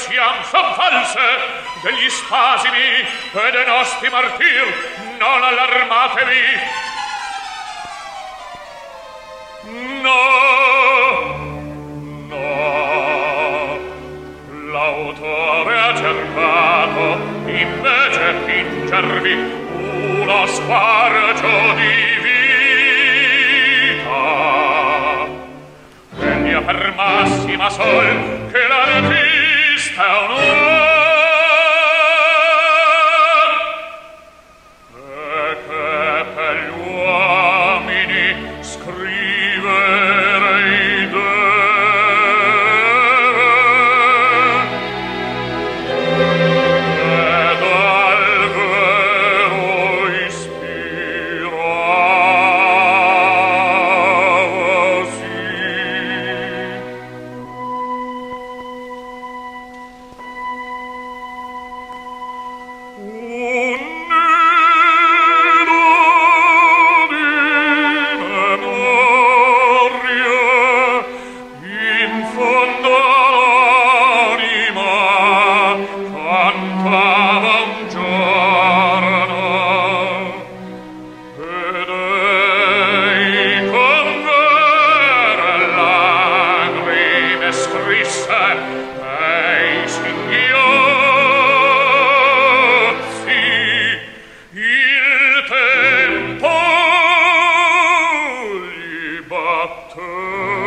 siam son false degli spasimi e dei nostri martir non allarmatevi. No no. L'autore ha cercato invece fingervi uno spargio di vita. Egli ha per massima sol che la retira town. Oh, Oh.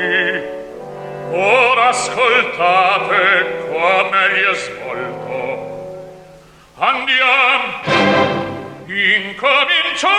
tutti ora ascoltate come è svolto andiamo incominciamo!